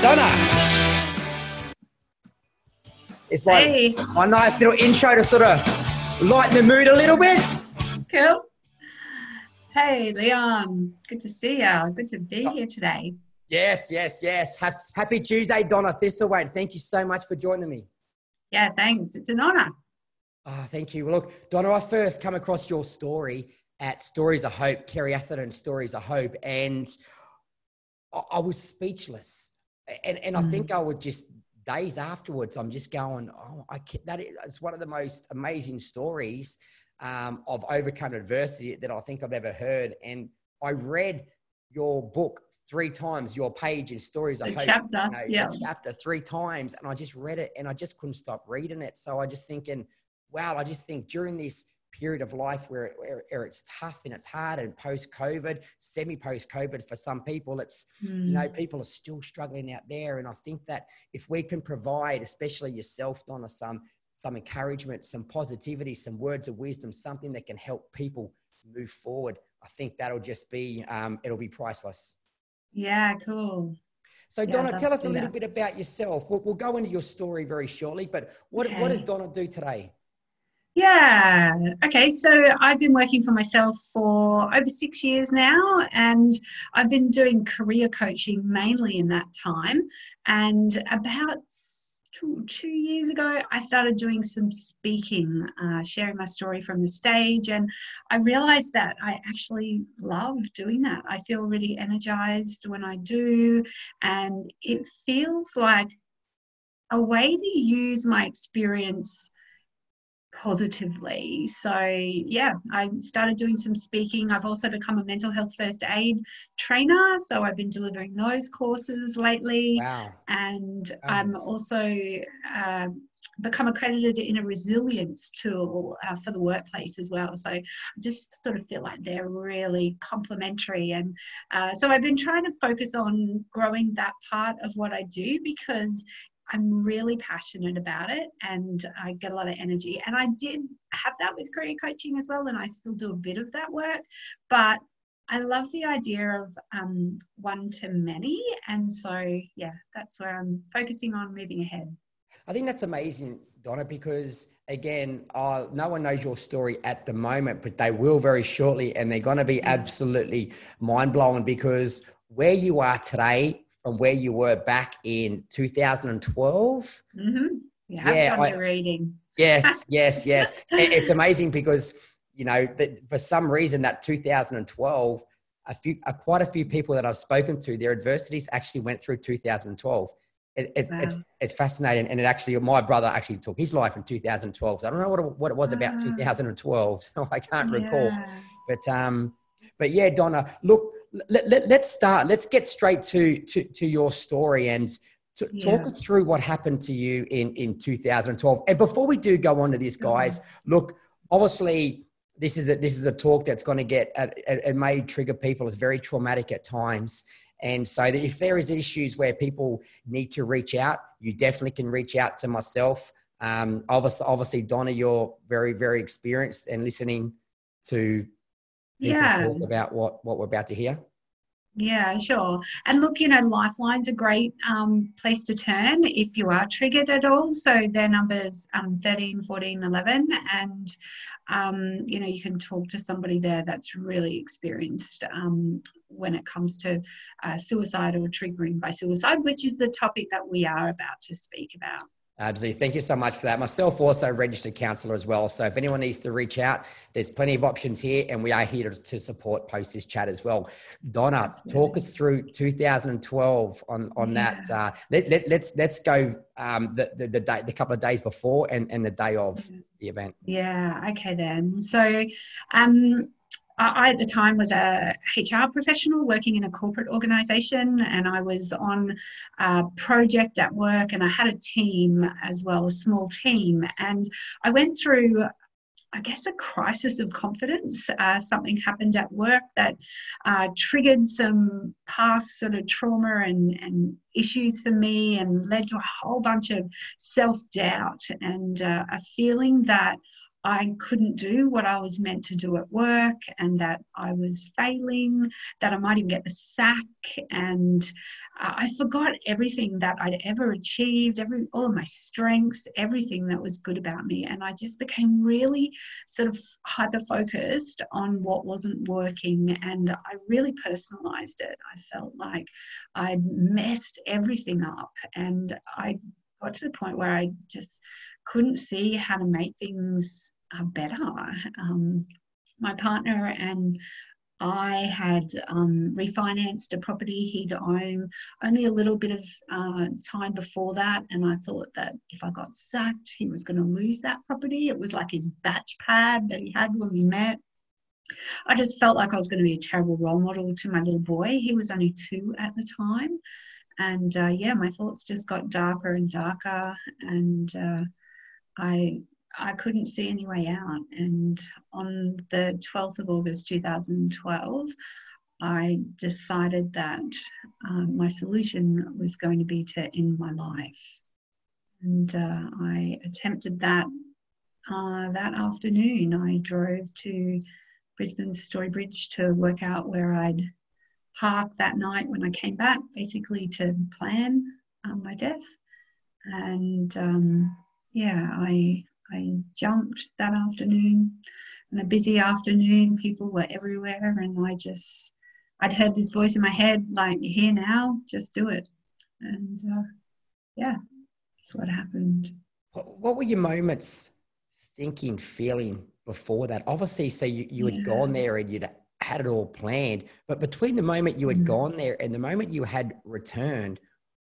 Donna. It's my, Hey. my nice little intro to sort of lighten the mood a little bit. Cool. Hey, Leon. Good to see you. Good to be here today. Yes, yes, yes. Ha- Happy Tuesday, Donna Thistlethwaite. Thank you so much for joining me. Yeah, thanks. It's an honor. Ah, thank you. Well, look, Donna, I first come across your story at Stories of Hope, Kerry Atherton Stories of Hope, and I was speechless. And, and I Mm. think I would just days afterwards, I'm just going, oh, I can, that is it's one of the most amazing stories um, of overcome adversity that I think I've ever heard. And I read your book three times, your page in Stories Hope chapter. you know, yeah. chapter three times and I just read it and I just couldn't stop reading it. So I just thinking, wow, I just think during this period of life where, where, where it's tough and it's hard and post COVID, semi post COVID for some people, it's, you know, Mm. people are still struggling out there. And I think that if we can provide, especially yourself, Donna, some, some encouragement, some positivity, some words of wisdom, something that can help people move forward, I think that'll just be, um, it'll be priceless. Yeah, cool. So Yeah, Donna, tell us a little that. bit about yourself. We'll, we'll go into your story very shortly, but what, what does Donna do today? Yeah. Okay. So I've been working for myself for over six years now, and I've been doing career coaching mainly in that time. And about two, years ago, I started doing some speaking, uh, sharing my story from the stage. And I realized that I actually love doing that. I feel really energized when I do, and it feels like a way to use my experience positively. So, yeah, I started doing some speaking. I've also become a mental health first aid trainer. So, I've been delivering those courses lately. Wow. And I'm also uh, become accredited in a resilience tool uh, for the workplace as well. So, I just sort of feel like they're really complementary. And uh, so, I've been trying to focus on growing that part of what I do because I'm really passionate about it and I get a lot of energy. And I did have that with career coaching as well, and I still do a bit of that work. But I love the idea of um, one to many. And so, yeah, that's where I'm focusing on moving ahead. I think that's amazing, Donna, because again, uh, no one knows your story at the moment, but they will very shortly. And they're going to be absolutely mind blowing because where you are today from where you were back in 2012. Mm-hmm. Have Yeah, I- reading. Yes, yes, yes. It- it's amazing because you know that for some reason that 2012, a few, uh, quite a few people that I've spoken to, their adversities actually went through 2012. It, it, it's, Wow. it's fascinating, and it actually my brother actually took his life in 2012. So I don't know what it, what it was about Ah. 2012, so I can't recall. Yeah. But um, but yeah, Donna, look, let, let, let's start. Let's get straight to to, to your story and to, talk us through what happened to you in in 2012. And before we do go on to this, mm-hmm. guys, look, obviously this is a this is a talk that's going to get it, it it may trigger people. It's very traumatic at times. And so that if there is issues where people need to reach out, you definitely can reach out to myself. Um, obviously, obviously, Donna, you're very, very experienced and listening to Yeah. about what, what we're about to hear. Yeah, sure. And look, you know, Lifeline's a great um, place to turn if you are triggered at all. So their numbers um, 13, 14, 11. And, um, you know, you can talk to somebody there that's really experienced um, when it comes to uh, suicide or triggering by suicide, which is the topic that we are about to speak about. Absolutely. Thank you so much for that. Myself, also registered counselor as well. So if anyone needs to reach out, there's plenty of options here, and we are here to, support post this chat as well. Donna, talk us through 2012 on on that. Uh, let, let, let's let's go um, the, the the day the couple of days before and and the day of the event. Yeah, okay then. So, um, I, at the time was a HR professional working in a corporate organisation, and I was on a project at work, and I had a team as well, a small team, and I went through. I guess a crisis of confidence. Uh, something happened at work that uh, triggered some past sort of trauma and, and issues for me and led to a whole bunch of self doubt and uh, a feeling that I couldn't do what I was meant to do at work and that I was failing, that I might even get the sack. And uh, I forgot everything that I'd ever achieved, every all of my strengths, everything that was good about me. And I just became really sort of hyper focused on what wasn't working. And I really personalized it. I felt like I'd messed everything up. And I got to the point where I just couldn't see how to make things uh, better. Um, my partner and I had um, refinanced a property he'd owned only a little bit of uh, time before that, and I thought that if I got sacked, he was going to lose that property. It was like his batch pad that he had when we met. I just felt like I was going to be a terrible role model to my little boy. He was only two at the time, and uh, yeah, my thoughts just got darker and darker, and uh, I I couldn't see any way out. And on the 12th of August 2012, I decided that uh, my solution was going to be to end my life. And uh, I attempted that uh, that afternoon. I drove to Brisbane's Story Bridge to work out where I'd park that night when I came back, basically to plan um, my death. And um, yeah, I I jumped that afternoon. And a busy afternoon, people were everywhere, and I just I'd heard this voice in my head like, "You're here now, just do it." And uh, yeah, that's what happened. What were your moments thinking, feeling before that? Obviously, so you, you had gone there and you'd had it all planned, but between the moment you had mm. gone there and the moment you had returned,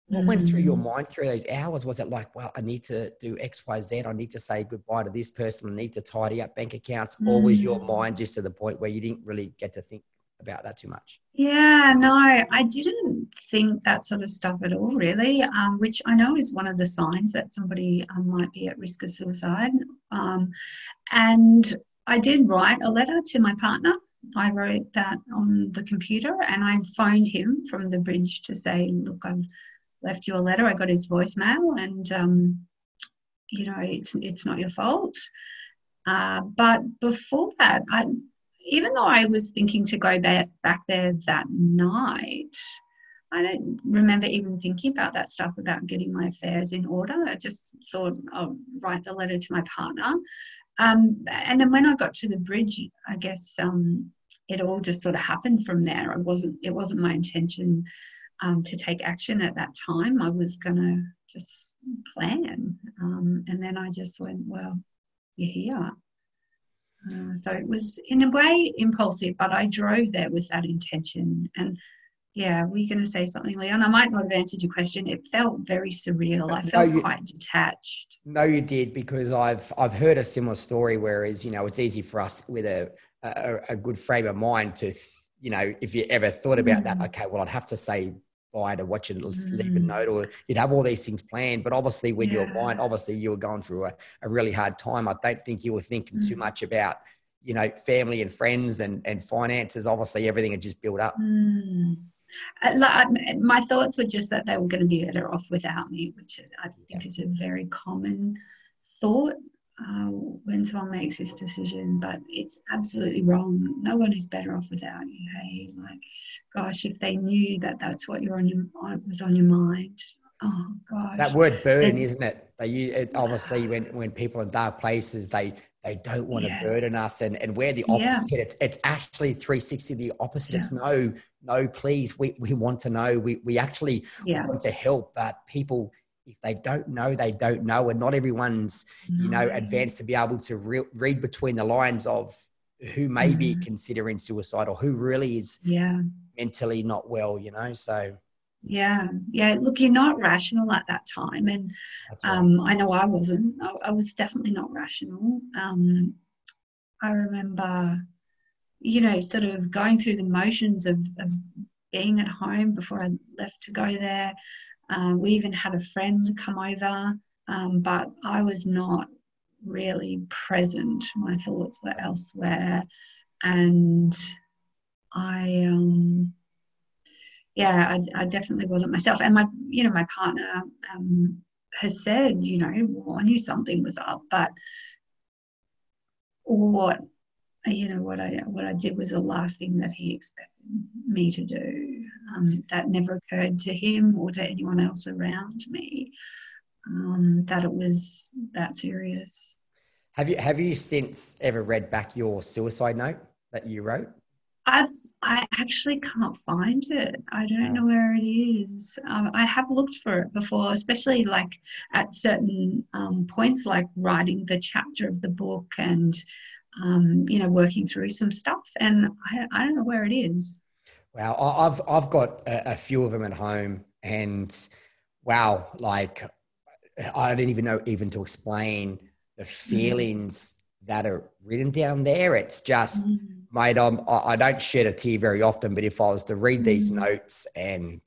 what went through your mm. mind through those hours? Was it like, well, I need to do X, Y, Z. I need to say goodbye to this person. I need to tidy up bank accounts. Mm. Or was your mm. mind just to the point where you didn't really get to think about that too much? Yeah, no, I didn't think that sort of stuff at all, really, um, which I know is one of the signs that somebody um, might be at risk of suicide. Um, and I did write a letter to my partner. I wrote that on the computer and I phoned him from the bridge to say, look, I've left you a letter. I got his voicemail, and um, you know, it's it's not your fault. Uh, but before that, I, even though I was thinking to go back back there that night, I don't remember even thinking about that stuff about getting my affairs in order. I just thought I'll write the letter to my partner. Um, and then when I got to the bridge, I guess um, it all just sort of happened from there. I wasn't. It wasn't my intention um, to take action at that time. I was going to just plan. Um, and then I just went, well, you're here. Uh, so it was, in a way, impulsive, but I drove there with that intention. And yeah, were you going to say something, Leon? I might not have answered your question. It felt very surreal. I felt no, you, quite detached. No, you did because I've I've heard a similar story. Whereas you know, it's easy for us with a a, a good frame of mind to you know, if you ever thought about mm. that, okay, well, I'd have to say bye to watch it, mm. leave a mm. note, or you'd have all these things planned. But obviously, when yeah. your mind, obviously, you were going through a, a, really hard time. I don't think you were thinking mm. too much about, you know, family and friends and, and finances. Obviously, everything had just built up. Mm. Uh, my thoughts were just that they were going to be better off without me, which I think yeah. is a very common thought uh, when someone makes this decision, but it's absolutely wrong. No one is better off without you. Hey, like, gosh, if they knew that that's what you're on your was on your mind. Oh gosh, that word burden, isn't it? They it, obviously when when people in dark places, they they don't want yes. to burden us, and and we're the opposite. Yeah. It's it's actually 360 the opposite. Yeah. It's no no, please. We we want to know. We we actually yeah. want to help, but people if they don't know, they don't know. And not everyone's, you know, advanced to be able to re- read between the lines of who may mm. be considering suicide or who really is yeah. mentally not well, you know. So yeah, yeah. Look, you're not rational at that time, and right. um, I know I wasn't. I, I, was definitely not rational. Um, I remember, you know, sort of going through the motions of, of being at home before I left to go there. Um, we even had a friend come over, um, but I was not really present. My thoughts were elsewhere. And I, um, yeah, I, I, definitely wasn't myself. And my, you know, my partner um, has said, you know, well, I knew something was up, but what you know what I what I did was the last thing that he expected me to do. Um, that never occurred to him or to anyone else around me um, that it was that serious. Have you have you since ever read back your suicide note that you wrote? I've I actually can't find it. I don't know where it is. Um, I have looked for it before, especially like at certain um, points, like writing the chapter of the book and um, you know working through some stuff, and I, I don't know where it is. Wow, I've I've got a, a few of them at home, and wow, like I don't even know even to explain the mm. feelings mm. that are written down there. It's just. Mm mate, I'm, I don't shed a tear very often, but if I was to read these mm. notes and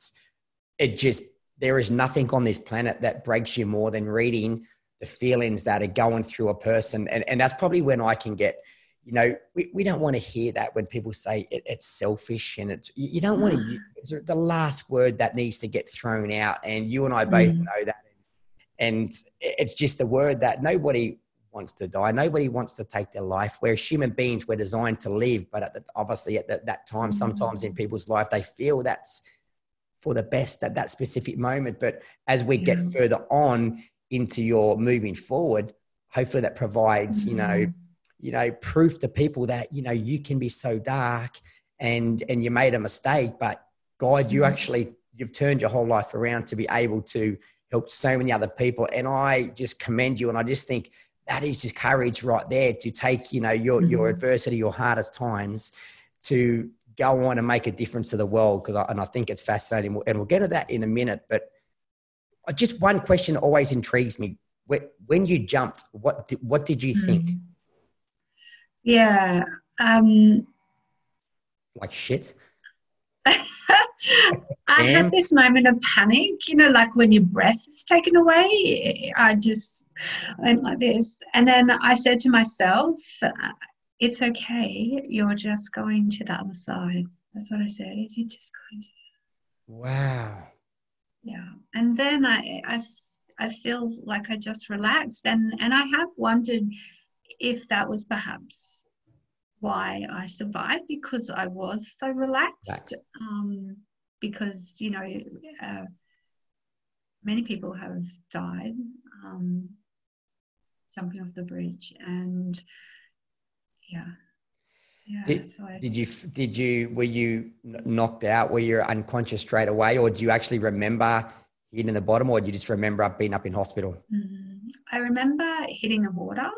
it just, there is nothing on this planet that breaks you more than reading the feelings that are going through a person. And, and that's probably when I can get, you know, we, we don't want to hear that when people say it, it's selfish and it's, you don't want to, mm. it's the last word that needs to get thrown out. And you and I both mm. know that. And it's just a word that nobody wants to die. Nobody wants to take their life. We're human beings. We're designed to live, but at the, obviously at the, that time, sometimes in mm. people's life, they feel that's for the best at that specific moment. But as we get further on into your moving forward, hopefully that provides, mm-hmm. you know, mm. you know, proof to people that you know you can be so dark and and you made a mistake, but God, you mm-hmm. actually you've turned your whole life around to be able to help so many other people. And I just commend you. And I just think that is just courage right there to take you know your mm-hmm. your adversity your hardest times to go on and make a difference to the world because and I think it's fascinating and we'll get to that in a minute but just one question always intrigues me when you jumped what what did you think mm-hmm. yeah um like shit I had this moment of panic, you know, like when your breath is taken away. I just went like this. And then I said to myself, it's okay. You're just going to the other side. That's what I said. You're just going to. Wow. Yeah. And then I, I, I feel like I just relaxed. And, and I have wondered if that was perhaps why I survived because I was so relaxed. Um, because, you know, uh, many people have died um, jumping off the bridge and yeah yeah, did, so I, did you did you were you knocked out? Were you unconscious straight away or do you actually remember hitting the bottom or do you just remember being up in hospital? Mm-hmm. i remember hitting the water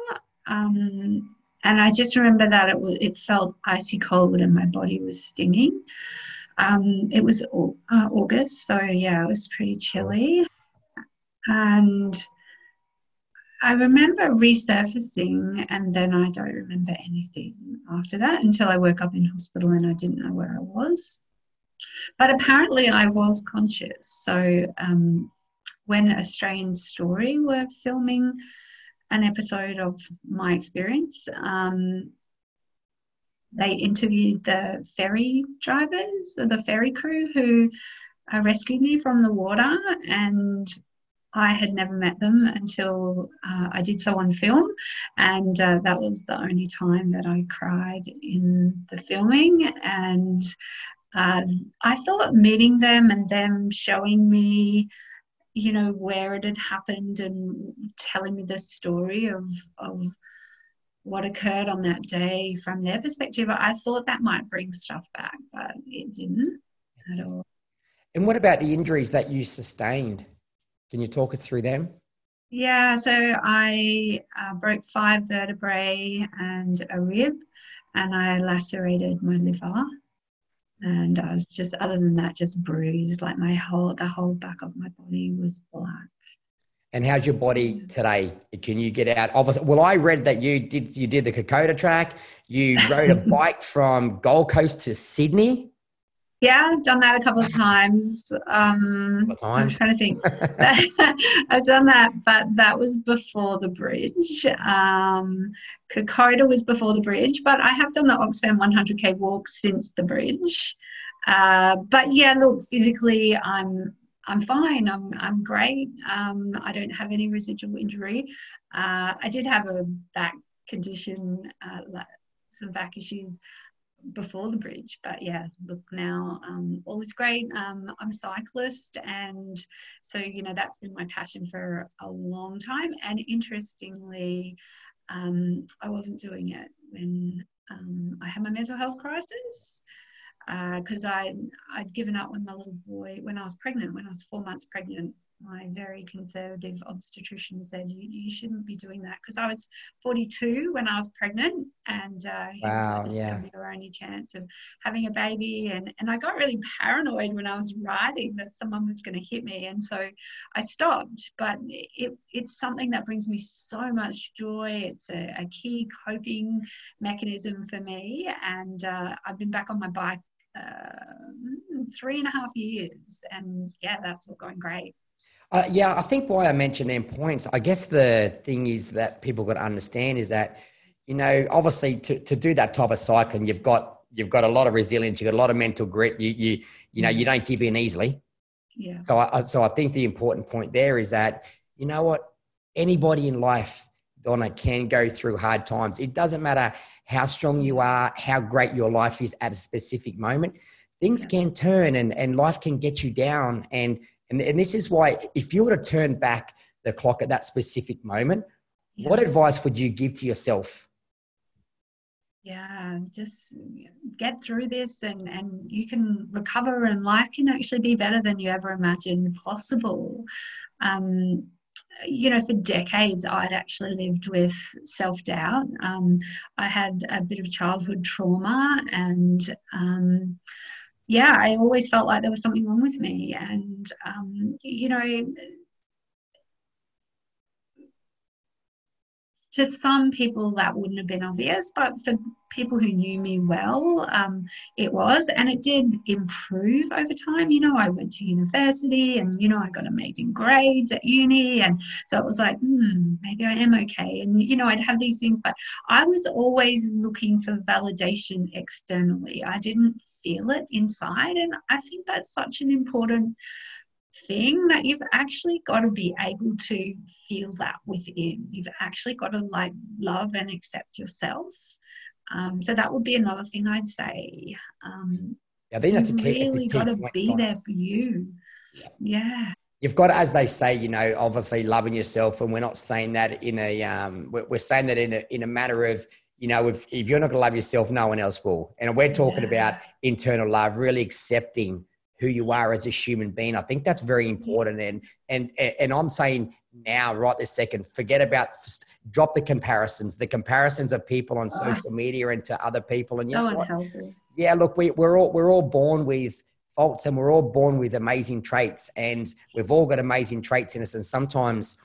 um, and i just remember that it was it felt icy cold and my body was stinging. Um, it was uh, august so yeah it was pretty chilly. And I remember resurfacing, and then I don't remember anything after that until I woke up in hospital and I didn't know where I was. But apparently, I was conscious. So, um, when Australian Story were filming an episode of my experience, um, they interviewed the ferry drivers, the ferry crew who rescued me from the water, and I had never met them until uh, I did so on film, and uh, that was the only time that I cried in the filming. And uh, I thought meeting them and them showing me, you know, where it had happened and telling me the story of of what occurred on that day from their perspective, I thought that might bring stuff back, but it didn't at all. And what about the injuries that you sustained? Can you talk us through them? Yeah, so I uh, broke five vertebrae and a rib, and I lacerated my liver. And I was just, other than that, just bruised. Like my whole, the whole back of my body was black. And how's your body today? Can you get out? Obviously, well, I read that you did you did the Kokoda track. You rode a bike from Gold Coast to Sydney. Yeah, I've done that a couple of times. Um, times? I'm trying to think. I've done that, but that was before the bridge. Um, Kokoda was before the bridge, but I have done the Oxfam 100k walk since the bridge. Uh, but yeah, look, physically, I'm I'm fine. I'm I'm great. Um, I don't have any residual injury. Uh, I did have a back condition, uh, some back issues before the bridge. But yeah, look now, um, all is great. Um, I'm a cyclist, and so you know that's been my passion for a long time. And interestingly, um, I wasn't doing it when um, I had my mental health crisis because uh, I I'd given up when my little boy when I was pregnant when I was four months pregnant my very conservative obstetrician said you, you shouldn't be doing that. Because I was 42 when I was pregnant and uh, wow, was like, yeah. your only chance of having a baby and, and I got really paranoid when I was riding that someone was going to hit me and so I stopped. But it, it's something that brings me so much joy. It's a, a key coping mechanism for me and uh, I've been back on my bike uh, three and a half years and yeah that's all going great uh, yeah, I think why I mentioned them points, I guess the thing is that people got to understand is that, you know, obviously to, to do that type of cycling, you've got you've got a lot of resilience, you've got a lot of mental grit. You you you know, you don't give in easily. Yeah. So I so I think the important point there is that, you know what, anybody in life, Donna, can go through hard times. It doesn't matter how strong you are, how great your life is at a specific moment. Things yeah. can turn and, and life can get you down and and, and this is why, if you were to turn back the clock at that specific moment, yeah. what advice would you give to yourself? Yeah, just get through this and, and you can recover, and life can actually be better than you ever imagined possible. Um, you know, for decades, I'd actually lived with self doubt. Um, I had a bit of childhood trauma and um, yeah, I always felt like there was something wrong with me. And, um, you know, to some people that wouldn't have been obvious, but for people who knew me well, um, it was, and it did improve over time. You know, I went to university, and you know, I got amazing grades at uni, and so it was like, hmm, maybe I am okay. And you know, I'd have these things, but I was always looking for validation externally. I didn't feel it inside. And I think that's such an important thing that you've actually got to be able to feel that within. You've actually got to like love and accept yourself. Um, so that would be another thing I'd say. Um, I think that's a key. Really got to be there for you. Yeah. yeah. You've got, as they say, you know, obviously loving yourself, and we're not saying that in a, um, we're saying that in a in a matter of you know, if, if you're not going to love yourself, no one else will. And we're talking yeah. about internal love, really accepting who you are as a human being. I think that's very important. And and and I'm saying now, right this second, forget about drop the comparisons, the comparisons of people on social media and to other people. And so you know unhealthy. What? Yeah, look, we, we're all we're all born with faults and we're all born with amazing traits, and we've all got amazing traits in us. And sometimes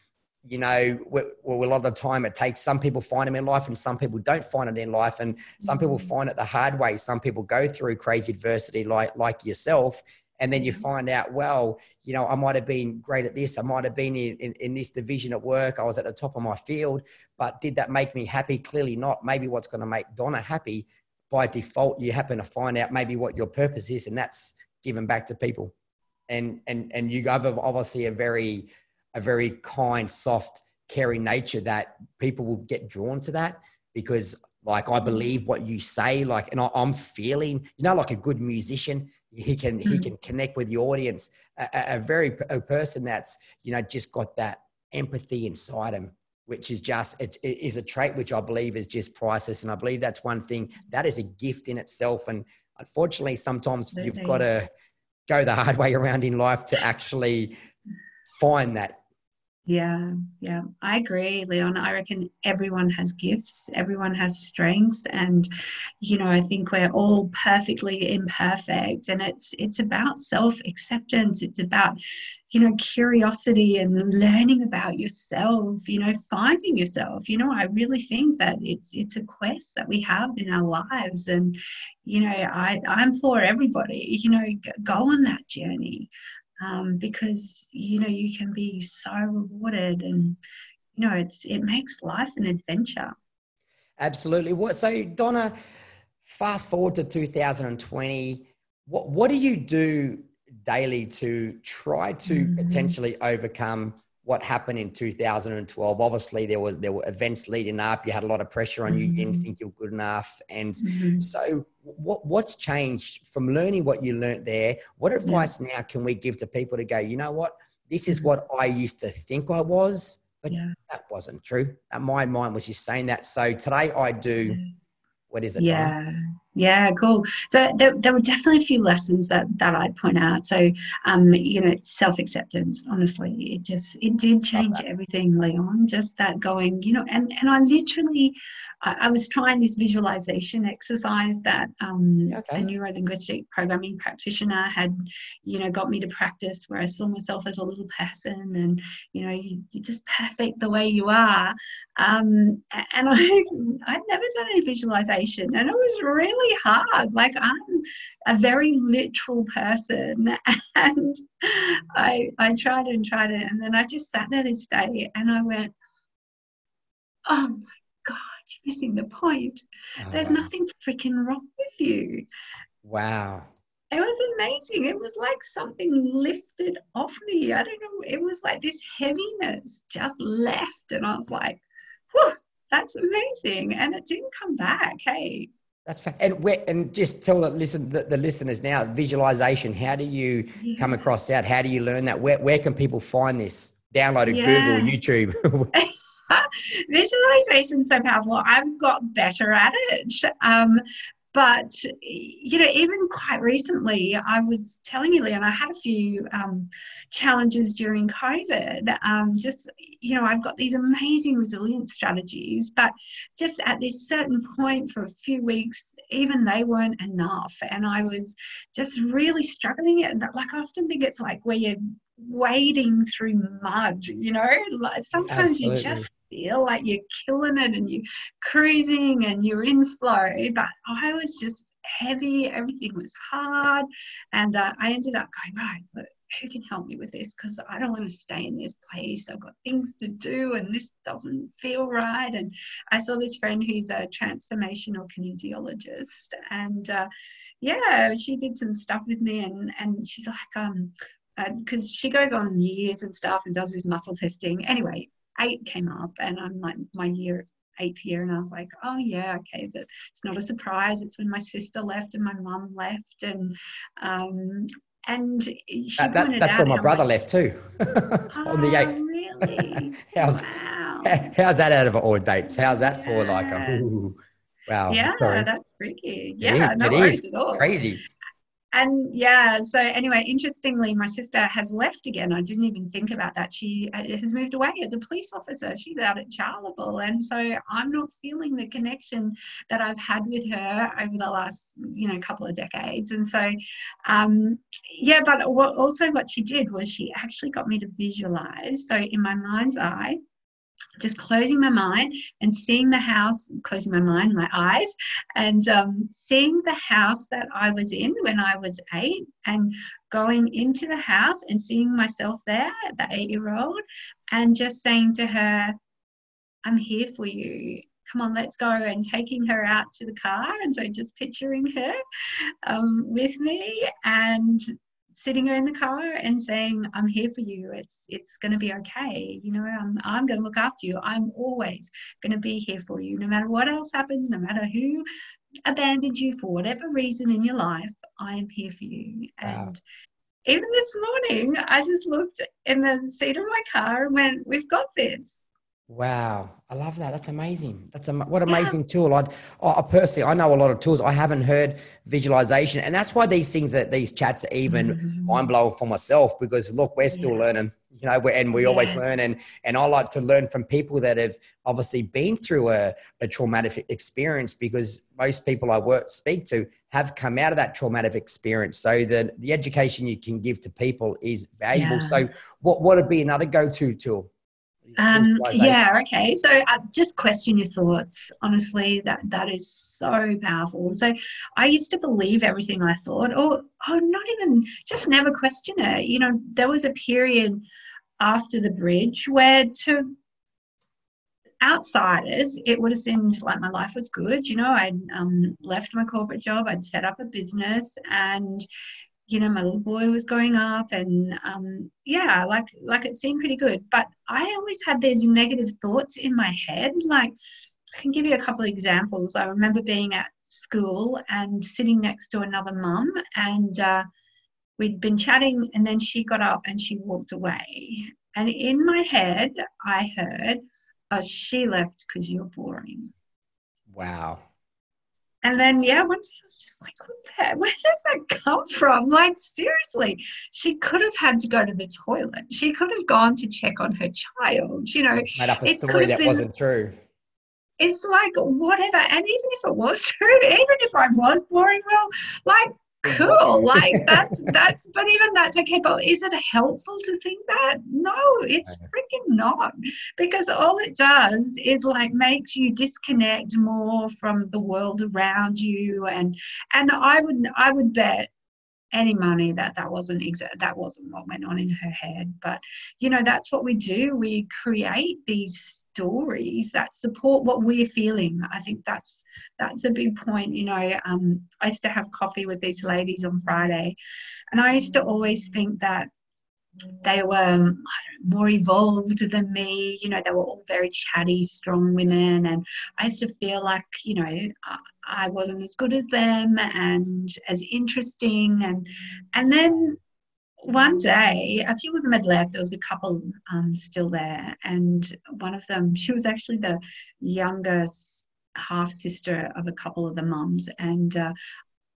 you know, well, a lot of the time it takes some people find them in life and some people don't find it in life. And some people mm. find it the hard way. Some people go through crazy adversity like, like yourself. And then you mm. find out, well, you know, I might have been great at this. I might have been in, in, in this division at work. I was at the top of my field, but did that make me happy? Clearly not. Maybe what's going to make Donna happy by default, you happen to find out maybe what your purpose is. And that's giving back to people. And, and, and you have obviously a very, a very kind, soft, caring nature that people will get drawn to that because like I believe what you say, like, and I, am feeling, you know, like a good musician, he can he mm. can connect with the audience. A, a very a person that's you know just got that empathy inside him, which is just it, it is a trait which I believe is just priceless, and I believe that's one thing that is a gift in itself. And unfortunately, sometimes Absolutely. you've got to go the hard way around in life to actually find that yeah, yeah, I agree, Leon. I reckon everyone has gifts, everyone has strengths, and you know, I think we're all perfectly imperfect, and it's it's about self acceptance. It's about you know curiosity and learning about yourself. You know, finding yourself. You know, I really think that it's it's a quest that we have in our lives, and you know, I I'm for everybody. You know, go on that journey um, because you know you can be so rewarded and you know it's it makes life an adventure absolutely what so donna fast forward to 2020 what what do you do daily to try to mm-hmm. potentially overcome what happened in 2012 obviously there was there were events leading up you had a lot of pressure on mm-hmm. you you didn't mm-hmm. think you were good enough and mm-hmm. so what what's changed from learning what you learned there what advice yeah. now can we give to people to go you know what this is mm-hmm. what i used to think i was but yeah. that wasn't true my mind was just saying that so today i do what is it yeah yeah, cool. So there, there were definitely a few lessons that that I'd point out. So, um, you know, self acceptance. Honestly, it just it did change everything, Leon. Just that going, you know, and and I literally, I, I was trying this visualization exercise that um, okay. a neuro linguistic programming practitioner had, you know, got me to practice, where I saw myself as a little person, and you know, you, you're just perfect the way you are. Um, and I I'd never done any visualization, and it was really really hard. Like I'm a very literal person, and I I tried and tried it, and then I just sat there this day, and I went, "Oh my God, you're missing the point. Oh, There's wow. nothing freaking wrong with you." Wow. It was amazing. It was like something lifted off me. I don't know. It was like this heaviness just left, and I was like, "Whew." that's amazing and it didn't come back hey that's fa- and where, and just tell the listen the, the, listeners now visualization. How do you yeah. come across that? How do you learn that? Where where can people find this? Download it, yeah. Google, YouTube. Visualization so powerful. I've got better at it. Um, but you know, even quite recently, I was telling you, Leon, I had a few um, challenges during COVID. Um, just you know, I've got these amazing resilience strategies, but just at this certain point for a few weeks, even they weren't enough, and I was just really struggling. It. And like I often think it's like where you're wading through mud. You know, like sometimes Absolutely. you just feel like you're killing it and you're cruising and you're in flow. But I was just heavy, everything was hard. And uh, I ended up going, right, look, who can help me with this? Because I don't want to stay in this place. I've got things to do and this doesn't feel right. And I saw this friend who's a transformational kinesiologist. And uh, yeah, she did some stuff with me and, and she's like, um, because uh, she goes on years and stuff and does this muscle testing. Anyway, eight came up and I'm like my year eighth year and I was like, oh yeah, okay, it's not a surprise. It's when my sister left and my mum left and um and she that, that, that's where my brother left too on the oh, eighth. Really? how's, wow. how's that out of all dates? How's that for like a ooh, wow? Yeah, sorry. that's freaky. Yeah, no it is. Crazy and yeah so anyway interestingly my sister has left again. I didn't even think about that. She uh, has moved away as a police officer. She's out at charleville. And so i'm not feeling the connection that i've had with her over the last you know couple of decades. And so um, yeah but what, also what she did was she actually got me to visualize. So in my mind's eye just closing my mind and seeing the house, closing my mind, my eyes, and um, seeing the house that I was in when I was eight, and going into the house and seeing myself there, the eight year old, and just saying to her, I'm here for you. Come on, let's go. And taking her out to the car. And so just picturing her um, with me and sitting her in the car and saying, I'm here for you. It's it's gonna be okay. You know, I'm I'm gonna look after you. I'm always gonna be here for you. No matter what else happens, no matter who abandoned you for whatever reason in your life, I am here for you. Wow. And even this morning, I just looked in the seat of my car and went, We've got this Wow, I love that. That's amazing. That's a what amazing yeah. tool. I, I personally, I know a lot of tools. I haven't heard visualization, and that's why these things that these chats are even mm-hmm. mind blowing for myself. Because look, we're still yeah. learning, you know, and we yeah. always learn. And and I like to learn from people that have obviously been through a, a traumatic experience. Because most people I work speak to have come out of that traumatic experience. So the the education you can give to people is valuable. So what what would be another go to tool? Um, yeah, okay. So uh, just question your thoughts. Honestly, that that is so powerful. So I used to believe everything I thought, or or not even just never question it. You know, there was a period after the bridge where to outsiders, it would have seemed like my life was good. You know, I'd um, left my corporate job, I'd set up a business, and you know, my little boy was growing up, and um, yeah, like like it seemed pretty good. But I always had these negative thoughts in my head. Like I can give you a couple of examples. I remember being at school and sitting next to another mum, and uh, we'd been chatting, and then she got up and she walked away. And in my head, I heard, "Oh, she left because you're boring." Wow. And then, yeah, one day I was just like, what the, where did that come from? Like, seriously, she could have had to go to the toilet. She could have gone to check on her child. You know, made up a story that been, wasn't true. It's like, whatever. And even if it was true, even if I was boring, well, like, cool. Like that's that's but even that's okay but is it helpful to think that? No it's freaking not because all it does is like makes you disconnect more from the world around you and and i would i would bet any money that that wasn't exa- that wasn't what went on in her head. But you know that's what we do. We create these stories that support what we're feeling. I think that's that's a big point you know um, i used to have coffee with these ladies on friday and i used to always think that they were um, more evolved than me. You know, they were all very chatty, strong women, and I used to feel like, you know, I wasn't as good as them and as interesting. And and then one day, a few of them had left. There was a couple um, still there, and one of them, she was actually the youngest half sister of a couple of the mums, and uh,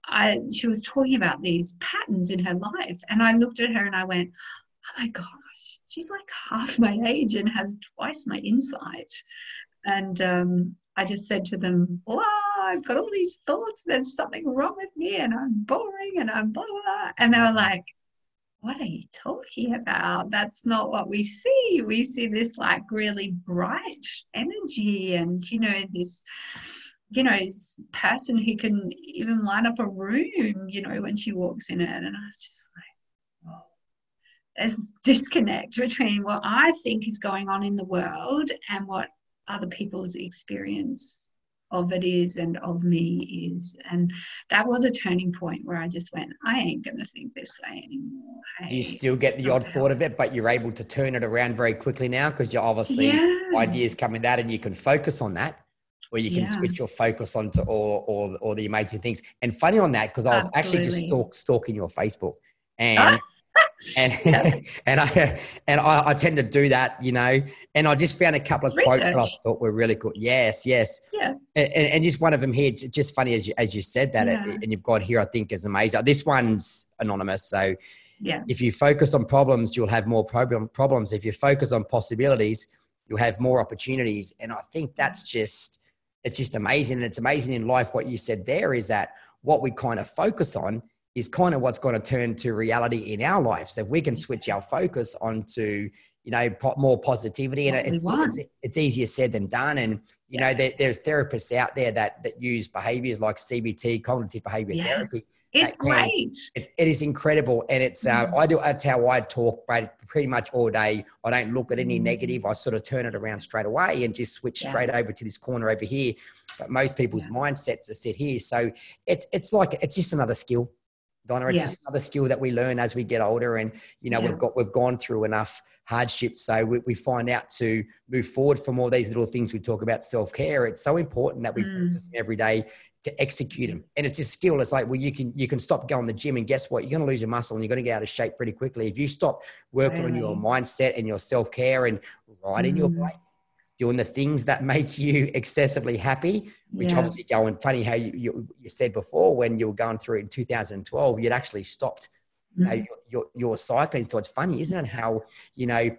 I, she was talking about these patterns in her life, and I looked at her and I went, oh my gosh, she's like half my age and has twice my insight. And um, I just said to them, wow, I've got all these thoughts. There's something wrong with me and I'm boring and I'm blah, blah, blah. And they were like, what are you talking about? That's not what we see. We see this like really bright energy and, you know, this, you know, person who can even light up a room, you know, when she walks in it. And I was just like, Oh, there's disconnect between what I think is going on in the world and what other people's experience of it is and of me is. And that was a turning point where I just went, I ain't going to think this way anymore. Hey, Do you still get the odd thought of it, but you're able to turn it around very quickly now because you're obviously yeah. ideas coming out and you can focus on that? Or you can yeah. switch your focus onto all, all, all the amazing things. And funny on that, because I was Absolutely. actually just stalk, stalking your Facebook. And ah! And and I and I, I, tend to do that, you know. And I just found a couple of quotes that I thought were really cool. Yes, yes. Yeah. And, and just one of them here, just funny as you as you said that, yeah. and you've got here, I think is amazing. This one's anonymous, so yeah. If you focus on problems, you'll have more problem problems. If you focus on possibilities, you'll have more opportunities. And I think that's just it's just amazing. And it's amazing in life what you said there is that what we kind of focus on is kind of what's going to turn to reality in our life. So if we can switch our focus onto, you know, more positivity, and it's, it's, it's, easier said than done. And you know, there, there's therapists out there that that use behaviors like CBT, cognitive behavior yes. therapy. It's great. It's, it is incredible, and it's uh, mm. I do. That's how I talk, pretty much all day. I don't look at any mm. negative. I sort of turn it around straight away and just switch yeah. straight over to this corner over here. But most people's yeah. mindsets are set here, so it's it's like it's just another skill. Donna. It's yeah. just another skill that we learn as we get older, and you know yeah. we've got we've gone through enough hardships, so we, we, find out to move forward from all these little things we talk about self care. It's so important that we mm. practice every day to execute them, and it's a skill. It's like well, you can you can stop going to the gym, and guess what? You're going to lose your muscle, and you're going to get out of shape pretty quickly if you stop working really? on your mindset and your self care and riding mm. your bike doing the things that make you excessively happy, which yeah. obviously going funny how you, you, you, said before when you were going through it in 2012, you'd actually stopped mm-hmm. you know, your, your, your cycling. So it's funny, isn't it? How, you know,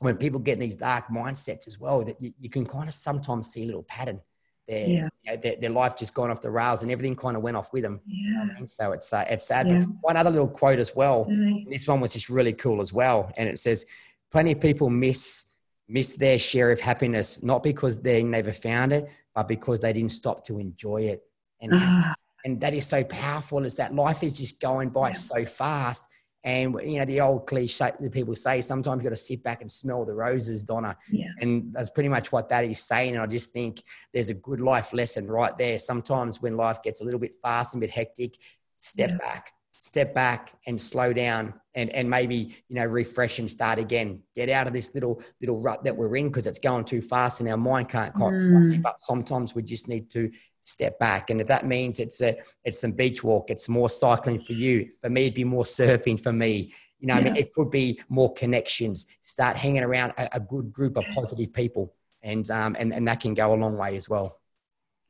when people get in these dark mindsets as well, that you, you can kind of sometimes see a little pattern. Their, yeah. you know, their, their, life just gone off the rails and everything kind of went off with them. Yeah. I mean? So it's, uh, it's sad. Yeah. one other little quote as well. Mm-hmm. This one was just really cool as well. And it says, plenty of people miss miss their share of happiness, not because they never found it, but because they didn't stop to enjoy it. And, uh, and that is so powerful is that life is just going by yeah. so fast. And, you know, the old cliche that people say, sometimes you've got to sit back and smell the roses, Donna. Yeah. And that's pretty much what that is saying. And I just think there's a good life lesson right there. Sometimes when life gets a little bit fast and a bit hectic, step yeah. back, step back and slow down and and maybe you know refresh and start again. Get out of this little little rut that we're in because it's going too fast and our mind can't quite mm. but sometimes we just need to step back. And if that means it's a it's some beach walk it's more cycling for you for me it'd be more surfing for me. You know yeah. i mean it could be more connections. Start hanging around a, a good group of positive people and um and, and that can go a long way as well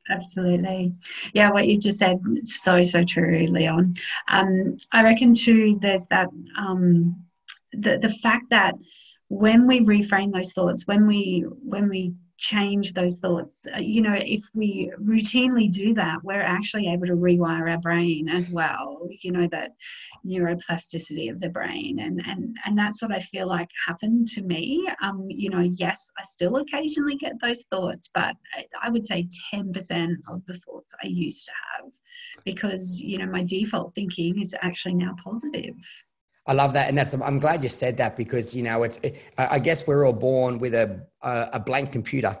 absolutely. Yeah, what you just said, so, so true, Leon. Um, I reckon too, there's that, um, the, the fact that when we reframe those thoughts, when we, when we change those thoughts. Uh, you know, if we routinely do that, we're actually able to rewire our brain as well. You know, that neuroplasticity of the brain. And and and that's what I feel like happened to me. Um, you know, yes, I still occasionally get those thoughts, but I would say 10% of the thoughts I used to have because, you know, my default thinking is actually now positive. I love that, and that's. I'm glad you said that because you know it's. It, I guess we're all born with a a, blank computer,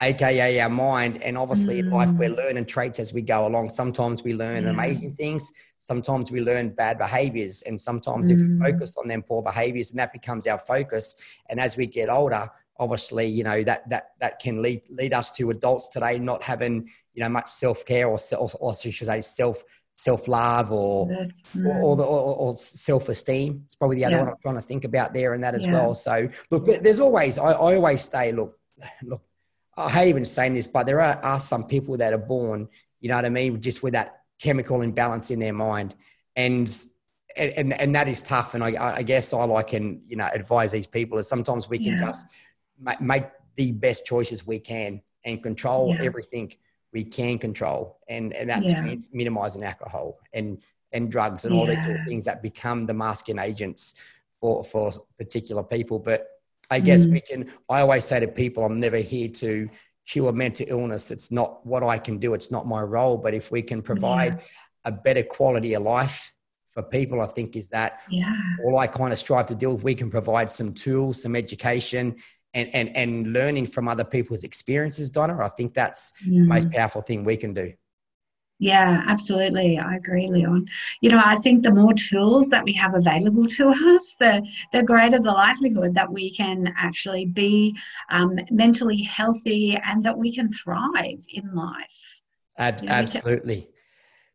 aka our mind, and obviously mm. in life we're mm. learning traits as we go along. Sometimes we learn yeah. amazing things, sometimes we learn bad behaviors, and sometimes mm. if we focus on them poor behaviors, and that becomes our focus. And as we get older, obviously you know that that that can lead lead us to adults today not having you know much self care or, or or should say self self love or, mm. or, or, the, or, or self esteem. It's probably the other yeah. one I'm trying to think about there and that as yeah. well. So look, there's always I, I always say, look, look, I hate even saying this, but there are, are some people that are born, you know what I mean, just with that chemical imbalance in their mind, and and and that is tough. And I, I guess all I can you know advise these people is sometimes we can yeah. just make the best choices we can and control everything we can control, and and that yeah. means minimizing alcohol and and drugs and all these sort of things that become the masking agents for for particular people. But I guess mm. we can. I always say to people, I'm never here to cure mental illness. It's not what I can do. It's not my role. But if we can provide yeah. a better quality of life for people, I think is that yeah. all I kind of strive to do. If we can provide some tools, some education, and, and, and learning from other people's experiences, Donna, I think that's mm. the most mm. powerful thing we can do. Yeah, absolutely. I agree, Leon. You know, I think the more tools that we have available to us, the, the greater the likelihood that we can actually be um, mentally healthy and that we can thrive in life. Ab- you know, absolutely.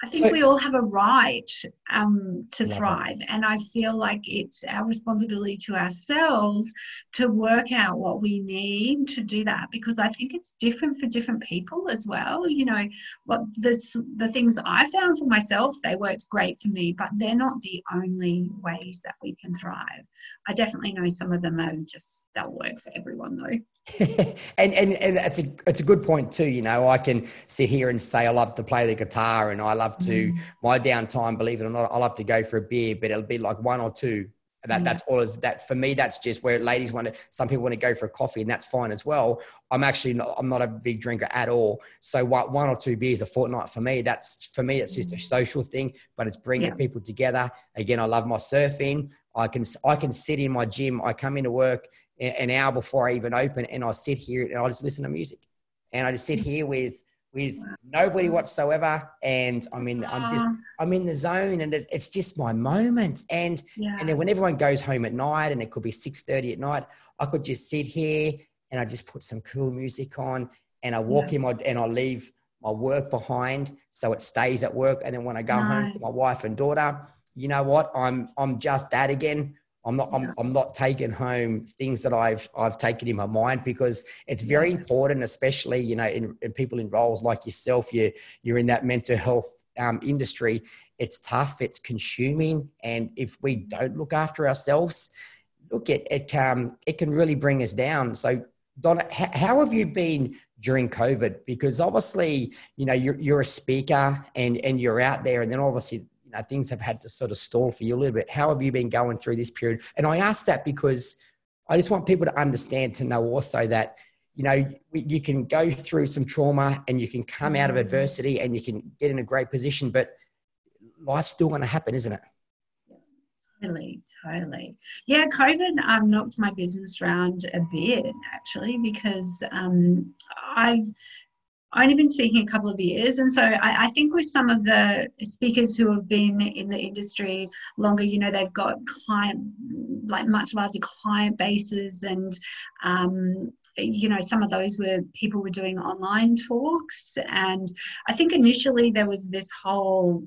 I think so, we all have a right um, to thrive, and I feel like it's our responsibility to ourselves to work out what we need to do that because I think it's different for different people as well. You know, what this the things I found for myself they worked great for me, but they're not the only ways that we can thrive. I definitely know some of them are just they'll work for everyone though. and and and it's a it's a good point too. You know, I can sit here and say I love to play the guitar and I love to mm. my downtime. Believe it or not, I love to go for a beer, but it'll be like one or two. That mm. that's all. Is that for me? That's just where ladies want to. Some people want to go for a coffee, and that's fine as well. I'm actually not. I'm not a big drinker at all. So what, one or two beers a fortnight for me. That's for me. It's just a mm. social thing, but it's bringing yeah. people together. Again, I love my surfing. I can I can sit in my gym. I come into work an hour before I even open, and I sit here and I just listen to music, and I just sit here with with nobody whatsoever, and I'm in I'm just I'm in the zone, and it's just my moment. And yeah. and then when everyone goes home at night, and it could be six thirty at night, I could just sit here and I just put some cool music on, and I walk yeah. in my and I leave my work behind, so it stays at work. And then when I go nice. home to my wife and daughter, you know what? I'm I'm just that again. I'm not I'm, I'm not taking home things that I've I've taken in my mind because it's very important, especially you know in, in people in roles like yourself. You you're in that mental health um, industry. It's tough. It's consuming, and if we don't look after ourselves, look it it um it can really bring us down. So Donna, how have you been during COVID? Because obviously, you know, you're, you're a speaker and, and you're out there, and then obviously you know, things have had to sort of stall for you a little bit. How have you been going through this period? And I ask that because I just want people to understand to know also that you know you can go through some trauma and you can come out of mm-hmm. adversity and you can get in a great position, but life's still going to happen, isn't it? Totally, totally. Yeah, COVID um, knocked my business around a bit actually because um, I've only been speaking a couple of years, and so I, I, think with some of the speakers who have been in the industry longer, you know, they've got client like much larger client bases, and um, you know, some of those were people were doing online talks, and I think initially there was this whole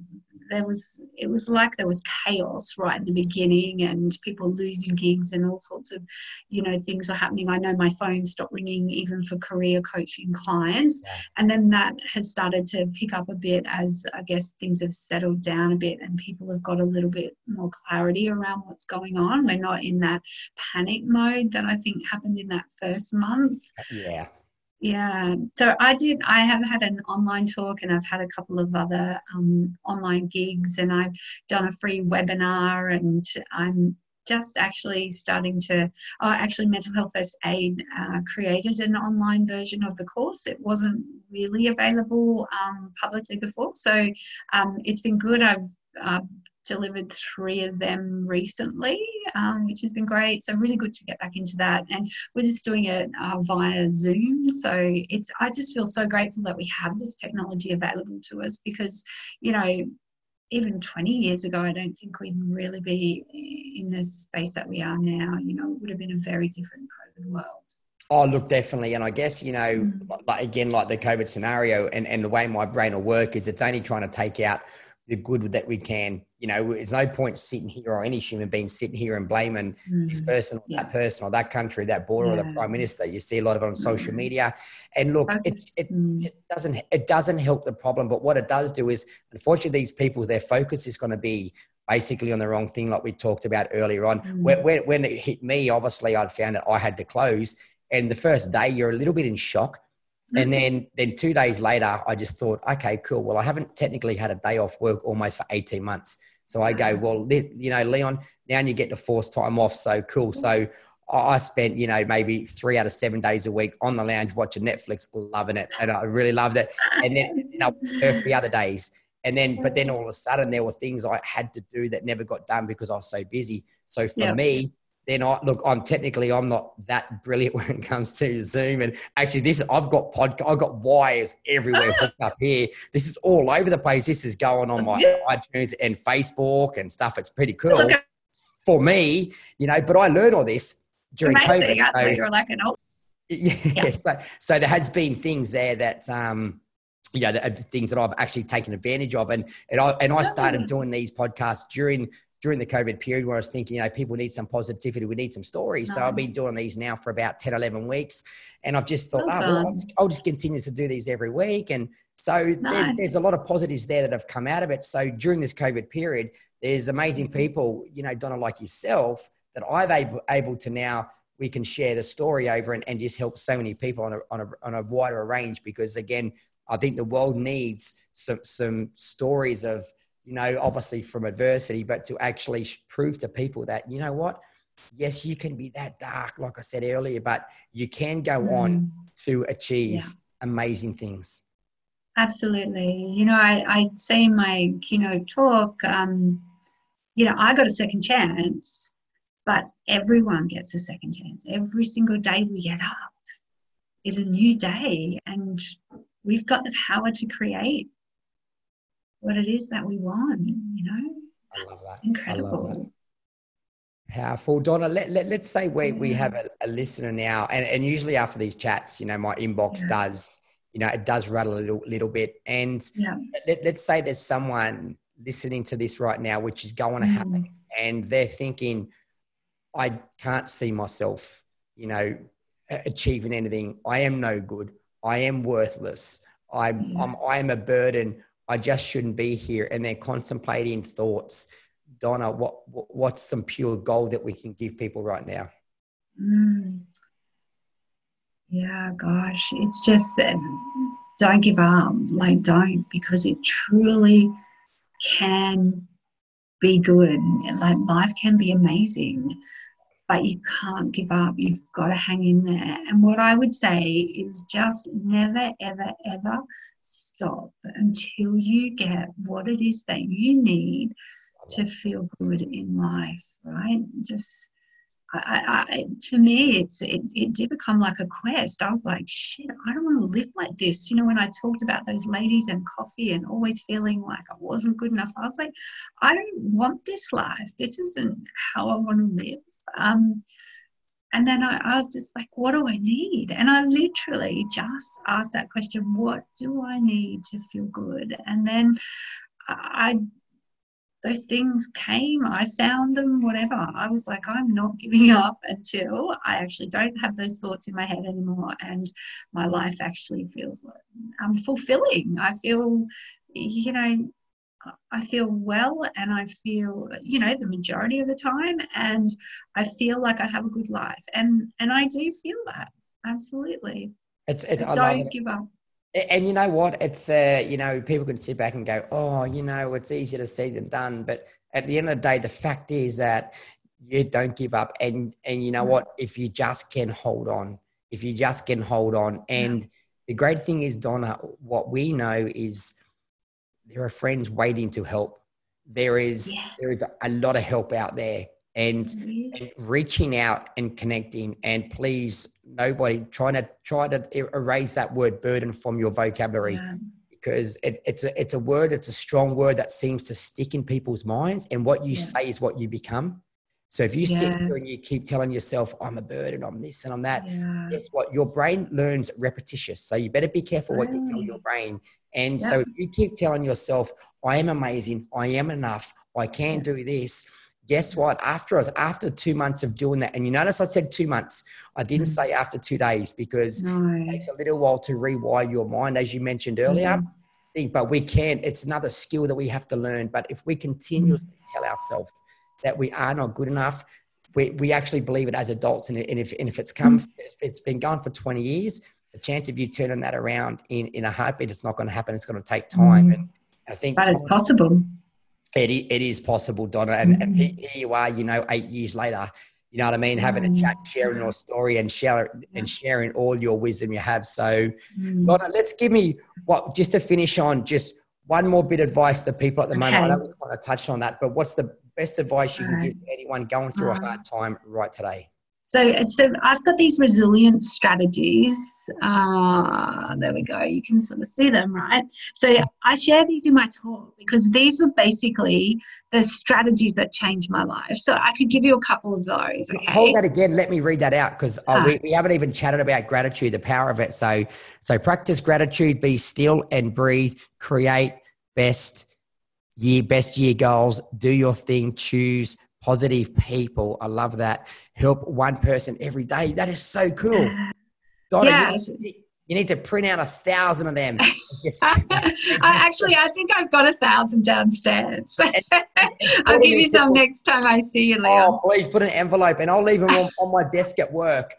there was it was like there was chaos right in the beginning and people losing gigs and all sorts of you know things were happening. I know my phone stopped ringing even for career coaching clients. Yeah. and then that has started to pick up a bit as i guess things have settled down a bit and people have got a little bit more clarity around what's going on. We're not in that panic mode that i think happened in that first month. Yeah yeah, so I did. I have had an online talk, and I've had a couple of other um, online gigs, and I've done a free webinar, and I'm just actually starting to. Oh, actually, Mental Health First Aid uh, created an online version of the course. It wasn't really available um, publicly before, so um, it's been good. I've uh, delivered three of them recently, um, which has been great. So really good to get back into that. And we're just doing it uh, via Zoom. So it's I just feel so grateful that we have this technology available to us because, you know, even 20 years ago, I don't think we'd really be in the space that we are now. You know, it would have been a very different COVID world. Oh, look, definitely. And I guess, you know, mm. like, again, like the COVID scenario and, and the way my brain will work is it's only trying to take out the good that we can. You know, there's no point sitting here or any human being sitting here and blaming mm. this person or yeah. that person or that country, that border yeah. or the prime minister. You see a lot of it on social mm. media. And look, it's, it mm. doesn't it doesn't help the problem. But what it does do is, unfortunately, these people their focus is going to be basically on the wrong thing, like we talked about earlier on. Mm. When, when, when it hit me, obviously, I'd found that I had to close. And the first day, you're a little bit in shock Mm. and mm-hmm. then, then two days later, I just thought, okay, cool. Well, I haven't technically had a day off work almost for 18 months. So I go, mm. well, you know, Leon, now you get to force time off. So cool. So mm. I spent, you know, maybe three out of seven days a week on the lounge watching Netflix, loving it. And I really loved it. And then you know, the other days. And then, but then all of a sudden there were things I had to do that never got done because I was so busy. So for me, then I look, I'm technically I'm not that brilliant when it comes to Zoom. And actually, this I've got podcast, I've got wires everywhere hooked up here. This is all over the place. This is going on my iTunes and Facebook and stuff. It's pretty cool for me, you know. But I learned all this during Amazing. COVID. So, you're like an old. Yeah, yeah. So, so there has been things there that um, you know, the, the things that I've actually taken advantage of, and and I and I started doing these podcasts during during the COVID period where I was thinking, you know, people need some positivity, we need some stories. Nice. So I've been doing these now for about 10, 11 weeks. And I've just thought, well oh, well, I'll, just, I'll, just, continue to do these every week. And so nice. there's, there's, a lot of positives there that have come out of it. So during this COVID period, there's amazing mm-hmm. people, you know, Donna, like yourself, that I've able, able to now, we can share the story over and, and just help so many people on a, on a, on a wider range because again, I think the world needs some, some stories of, you know, obviously from adversity, but to actually prove to people that, you know what, yes, you can be that dark, like I said earlier, but you can go mm. on to achieve yeah. amazing things. Absolutely. You know, I, I say in my keynote talk, um, you know, I got a second chance, but everyone gets a second chance. Every single day we get up is a new day, and we've got the power to create what it is that we want, you know? I love that. Incredible. Powerful. Donna, let, let, let's say we, we have a, a listener now, and, and usually after these chats, you know, my inbox yeah. does, you know, it does rattle a little, little bit. And yeah. let, let's say there's someone listening to this right now, which is going to mm. happen, and they're thinking, I can't see myself, you know, achieving anything. I am no good. I am worthless. I'm, yeah. I'm, I'm a burden. I just shouldn't be here. And they're contemplating thoughts. Donna, what, what's some pure gold that we can give people right now? Mm. Yeah, gosh, it's just uh, don't give up. Like, don't, because it truly can be good. Like, life can be amazing, but you can't give up. You've got to hang in there. And what I would say is just never, ever, ever stop until you get what it is that you need to feel good in life, right? Just I, I, to me, it's it, it did become like a quest. I was like, shit, I don't want to live like this. You know, when I talked about those ladies and coffee and always feeling like I wasn't good enough, I was like, I don't want this life. This isn't how I want to live. Um, and then I, I was just like, what do I need? And I literally just asked that question, what do I need to feel good? And then I those things came, I found them, whatever. I was like, I'm not giving up until I actually don't have those thoughts in my head anymore. And my life actually feels I'm fulfilling. I feel, you know, I feel well and I feel, you know, the majority of the time and I feel like I have a good life. And and I do feel that. Absolutely. It's it's I don't give up. And you know what? It's uh, you know, people can sit back and go, "Oh, you know, it's easier to see than done." But at the end of the day, the fact is that you don't give up. And and you know what? If you just can hold on, if you just can hold on, and the great thing is, Donna, what we know is there are friends waiting to help. There is yeah. there is a lot of help out there, and, and reaching out and connecting. And please nobody trying to try to erase that word burden from your vocabulary yeah. because it, it's a it's a word it's a strong word that seems to stick in people's minds and what you yeah. say is what you become so if you yeah. sit here and you keep telling yourself i'm a burden i'm this and i'm that guess what your brain learns repetitious so you better be careful what you tell your brain and so if you keep telling yourself i am amazing i am enough i can do this guess what? After after two months of doing that, and you notice I said two months. I didn't mm. say after two days because no. it takes a little while to rewire your mind, as you mentioned earlier. Mm. Think, but we can. It's another skill that we have to learn. But if we continuously mm. tell ourselves that we are not good enough, we, we actually believe it as adults. And, and if and if it's come, mm. if it's been gone for twenty years, the chance of you turning that around in in a heartbeat, it's not going to happen. It's going to take time. Mm. And I think that is possible it, it is possible, Donna. And, mm-hmm. and here you are, you know, eight years later, you know what I mean, having a chat, sharing your story and share and sharing all your wisdom you have. So, mm. Donna, let's give me what just to finish on just one more bit of advice to people at the okay. moment. I don't want to touch on that, but what's the best advice you can give anyone going through a hard time right today? So, uh, so I've got these resilience strategies. Uh, there we go. You can sort of see them, right? So I share these in my talk because these were basically the strategies that changed my life. So I could give you a couple of those. Okay? Hold that again. Let me read that out because oh, uh, we, ah. we haven't even chatted about gratitude, the power of it. So, so practice gratitude, be still and breathe, create best year, best year goals, do your thing, choose positive people. I love that. Help one person every day. That is so cool. Donna, yeah. you, you need to print out a thousand of them. Just, I, actually, I think I've got a thousand downstairs. I'll give you some next time I see you, oh, Leon. Oh, please put an envelope and I'll leave them on, on my desk at work.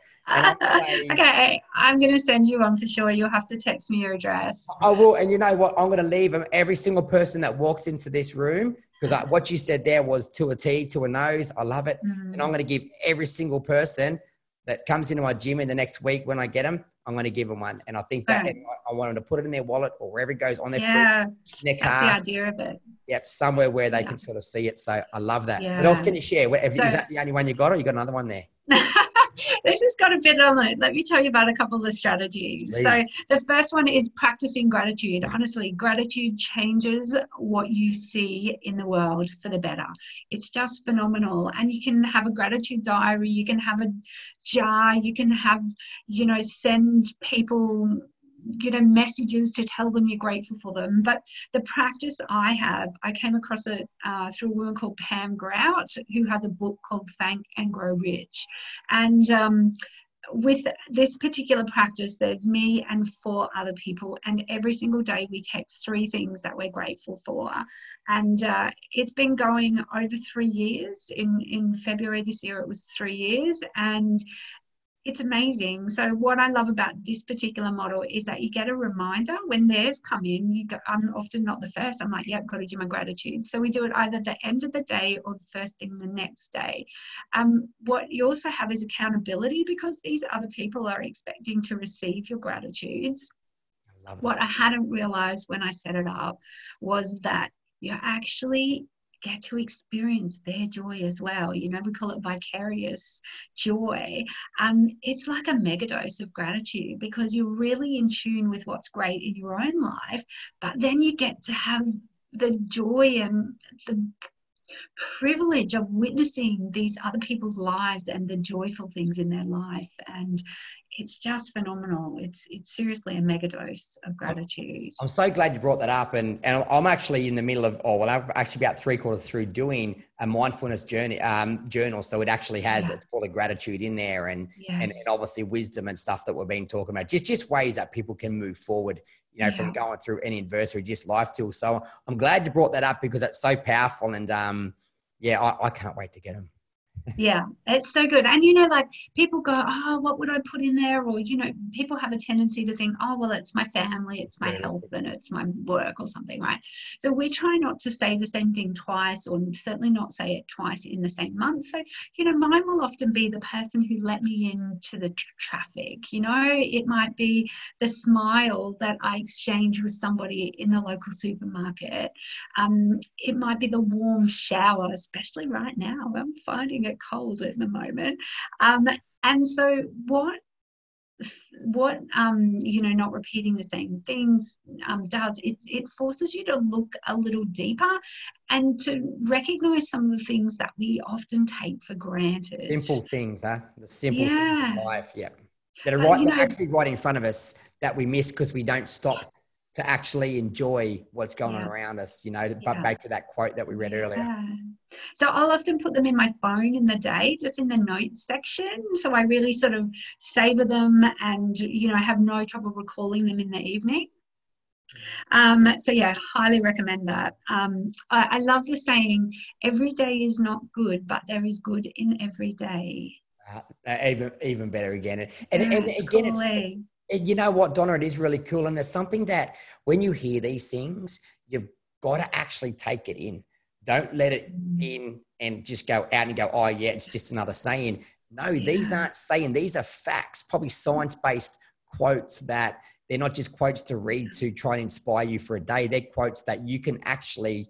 Okay, I'm going to send you one for sure. You'll have to text me your address. I will. And you know what? I'm going to leave them. Every single person that walks into this room, because what you said there was to a T, to a nose. I love it. Mm-hmm. And I'm going to give every single person that comes into my gym in the next week when I get them, I'm going to give them one. And I think that right. I want them to put it in their wallet or wherever it goes on their yeah, foot, their car. That's the idea of it. Yep, somewhere where they yeah. can sort of see it. So I love that. Yeah. What else can you share? So, is that the only one you got, or you got another one there? this has got a bit on it. Let me tell you about a couple of the strategies. Please. So, the first one is practicing gratitude. Honestly, gratitude changes what you see in the world for the better. It's just phenomenal. And you can have a gratitude diary, you can have a jar, you can have, you know, send people you know messages to tell them you're grateful for them but the practice i have i came across it uh, through a woman called pam grout who has a book called thank and grow rich and um, with this particular practice, there's me and four other people, and every single day we text three things that we're grateful for. And uh, it's been going over three years. In in February this year, it was three years, and it's amazing. So what I love about this particular model is that you get a reminder when theirs come in. You go, I'm often not the first. I'm like, yeah, I've got to do my gratitude. So we do it either the end of the day or the first thing the next day. Um, what you also have is accountability because these other people are expecting to receive your gratitudes. I what I hadn't realized when I set it up was that you're actually get to experience their joy as well. You know, we call it vicarious joy. Um, it's like a mega dose of gratitude because you're really in tune with what's great in your own life, but then you get to have the joy and the privilege of witnessing these other people's lives and the joyful things in their life. And it's just phenomenal. It's it's seriously a mega dose of gratitude. I'm so glad you brought that up. And and i'm actually in the middle of oh well i'm actually about three quarters through doing a mindfulness journey um, journal. So it actually has yeah. it's full of gratitude in there and, yes. and and obviously wisdom and stuff that we've been talking about. Just just ways that people can move forward you know, yeah. from going through any adversity, just life tools. So I'm glad you brought that up because it's so powerful. And um, yeah, I, I can't wait to get them yeah it's so good. And you know like people go oh what would i put in there? Or you know people have a tendency to think oh well it's my family it's my health and it's my work or something right? So we try not to say the same thing twice or certainly not say it twice in the same month. So you know mine will often be the person who let me into the tr- traffic. You know it might be the smile that i exchange with somebody in the local supermarket. Um, it might be the warm shower especially right now. I'm finding it cold at the moment. Um, and so what what um, you know not repeating the same things um, does it, it forces you to look a little deeper and to recognize some of the things that we often take for granted simple things huh the simple yeah. things in life yeah that are right know, actually right in front of us that we miss because we don't stop to actually enjoy what's going yeah. on around us you know yeah. but back to that quote that we read earlier so i'll often put them in my phone in the day just in the notes section so i really sort of savor them and you know have no trouble recalling them in the evening um, so yeah, highly recommend that. Um, I, I, love the saying, "Every day is not good, but there is good in every day." Uh, even even better again, and, and, and again, it's, you know what, Donna, it is really cool. And it's something that when you hear these things, you've got to actually take it in. Don't let it mm. in and just go out and go, oh, yeah, it's just another saying. No, yeah. these aren't saying, these are facts, probably science based quotes that they're not just quotes to read to try and inspire you for a day. They're quotes that you can actually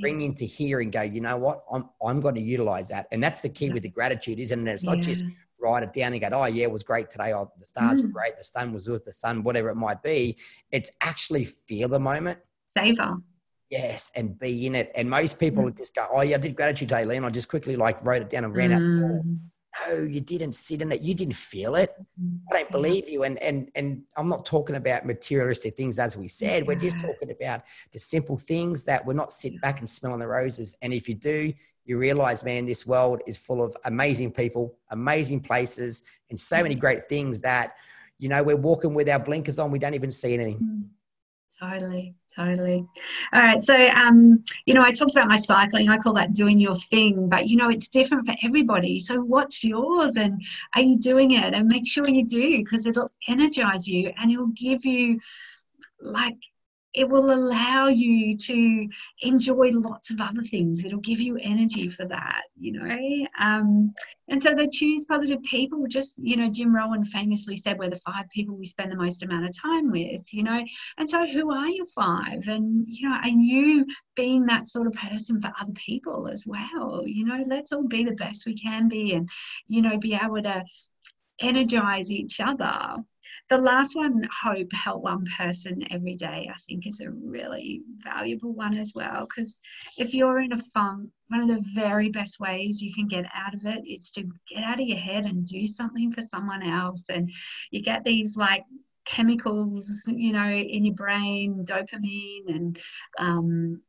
bring into here and go, you know what, I'm, I'm going to utilize that. And that's the key with the gratitude, isn't it? It's not yeah. just write it down and go, oh, yeah, it was great today. Oh, the stars mm. were great. The sun was good. The sun, whatever it might be. It's actually feel the moment. Savor. Yes, and be in it. And most people mm. just go, oh, yeah, I did gratitude day, Leon. I just quickly like wrote it down and ran mm. out. No, you didn't sit in it. You didn't feel it. Mm. I don't believe you. And and and I'm not talking about materialistic things, as we said. We're just talking about the simple things that we're not sitting back and smelling the roses. And if you do, you realize, man, this world is full of amazing people, amazing places, and so many great things that, you know, we're walking with our blinkers on. We don't even see anything. Mm. Totally, totally. All right. So, um, you know, I talked about my cycling. I call that doing your thing, but you know, it's different for everybody. So, what's yours, and are you doing it? And make sure you do because it'll energize you and it'll give you like it will allow you to enjoy lots of other things. It'll give you energy for that, you know. Um, and so they choose positive people. Just, you know, Jim Rohn famously said, we're the five people we spend the most amount of time with, you know. And so who are your five? And, you know, are you being that sort of person for other people as well? You know, let's all be the best we can be and, you know, be able to energize each other the last one, hope, help one person every day, I think is a really valuable one as well. Because if you're in a funk, one of the very best ways you can get out of it is to get out of your head and do something for someone else. And you get these like chemicals, you know, in your brain, dopamine and um,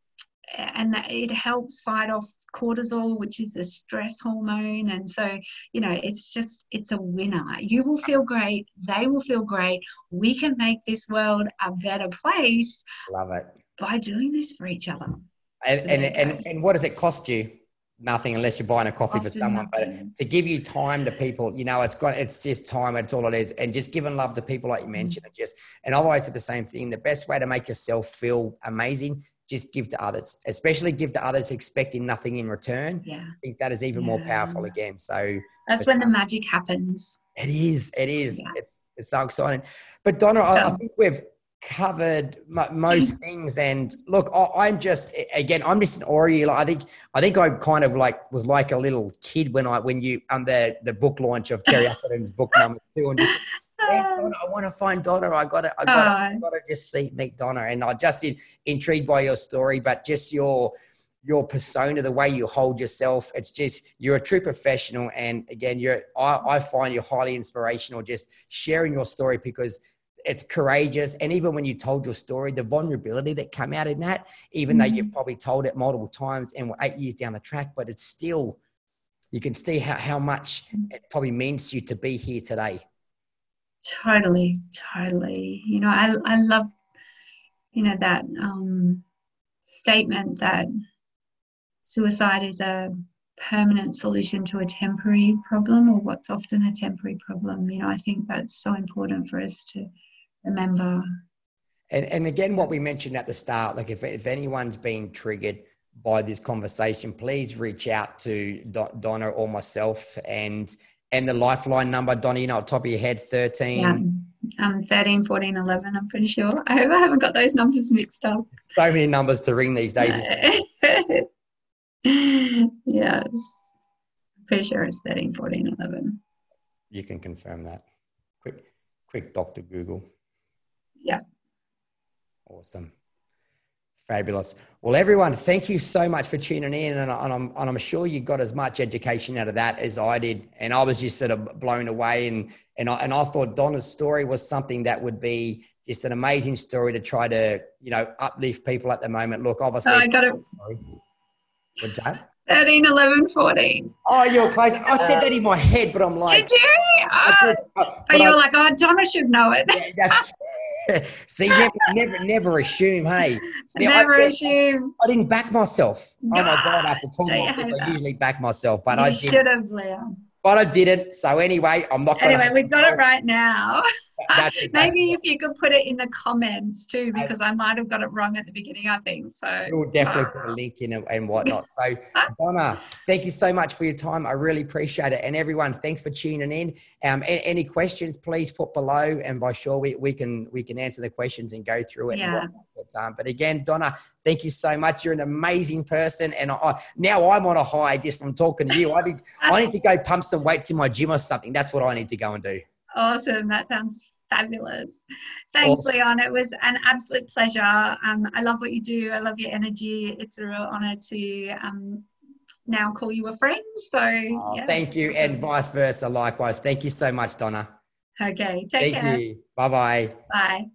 and that it helps fight off cortisol which is a stress hormone. And so you know it's just it's a winner. You will feel great. They will feel great. We can make this world a better place love it. by doing this for each other. And and, and, and what does it cost you? Nothing unless you're buying a coffee Often for someone nothing. but to give you time to people you know it's got it's just time it's all it is. And just giving love to people like you mm. mentioned and just and i've always said the same thing the best way to make yourself feel amazing just give to others, especially give to others expecting nothing in return. Yeah. I think that is even yeah. more powerful again. So that's when the magic happens. It is. It is. Yeah. It's, it's so exciting. But Donna, I, I think we've covered most things. And look, I, am just again, I'm just an awe Like, I think I think I kind of like was like a little kid when I when you on the the book launch of Kerry Atherton's book number two, and just. Donna, I want to find Donna. I got to, I got to, I got to just see meet Donna, and I just in, intrigued by your story, but just your your persona, the way you hold yourself. It's just you're a true professional, and again, you're. I, I find you're highly inspirational. Just sharing your story because it's courageous. And even when you told your story, the vulnerability that came out in that, even mm-hmm. though you've mm-hmm. probably told it multiple times and we're eight years down the track, but it's still, you can see how, how much it probably means to you to be here today. Totally, totally. You know, I, I love, you know, that um, statement that suicide is a permanent solution to a temporary problem or what's often a temporary problem. You know, I think that's so important for us to remember. And, and again, what we mentioned at the start, like if, if anyone's being triggered by this conversation, please reach out to Donna or myself and and the lifeline number, Donna, you know, top of your head, 13. Yeah. Um, 13, 14, 11, I'm pretty sure. I hope I haven't got those numbers mixed up. So many numbers to ring these days. yes. Pretty sure it's 13, 14, 11. You can confirm that. Quick, quick Dr. Google. Yeah. Awesome. Fabulous. Well, everyone, thank you so much for tuning in. And, I'm, and I'm sure you got as much education out of that as I did. And I was just sort of blown away. And, and, I, and I thought Donna's story was something that would be just an amazing story to try to, you know, uplift people at the moment. Look, obviously. Oh, I got it. What's that? 13, 11, 14. Oh, you're close. I said that in my head, but I'm like. Did you? Oh, did, uh, but, you were like, oh, Donna should know it. Yeah, See, never, never, never assume. Hey, See, never I, assume. I didn't back myself. God, oh my God! After talking about this, I usually back myself, but you I should have, Leon but I didn't. So anyway, I'm not. Gonna Anyway, we've got it right now. Exactly Maybe if you could put it in the comments too, because I might have got it wrong at the beginning. I think so. We'll definitely put a link in and whatnot. So, Donna, thank you so much for your time. I really appreciate it. And everyone, thanks for tuning in. Um, any questions, please put below, and by sure we, we can we can answer the questions and go through it. Yeah. But, um, but again, Donna, thank you so much. You're an amazing person, and I, now I'm on a high just from talking to you. I need I need to go pump some weights in my gym or something. That's what I need to go and do. Awesome. That sounds fabulous. Thanks, awesome. Leon. It was an absolute pleasure. Um, I love what you do. I love your energy. It's a real honor to um, now call you a friend. So, oh, yeah. thank you, and vice versa. Likewise. Thank you so much, Donna. Okay. Take thank care. you. Bye-bye. Bye.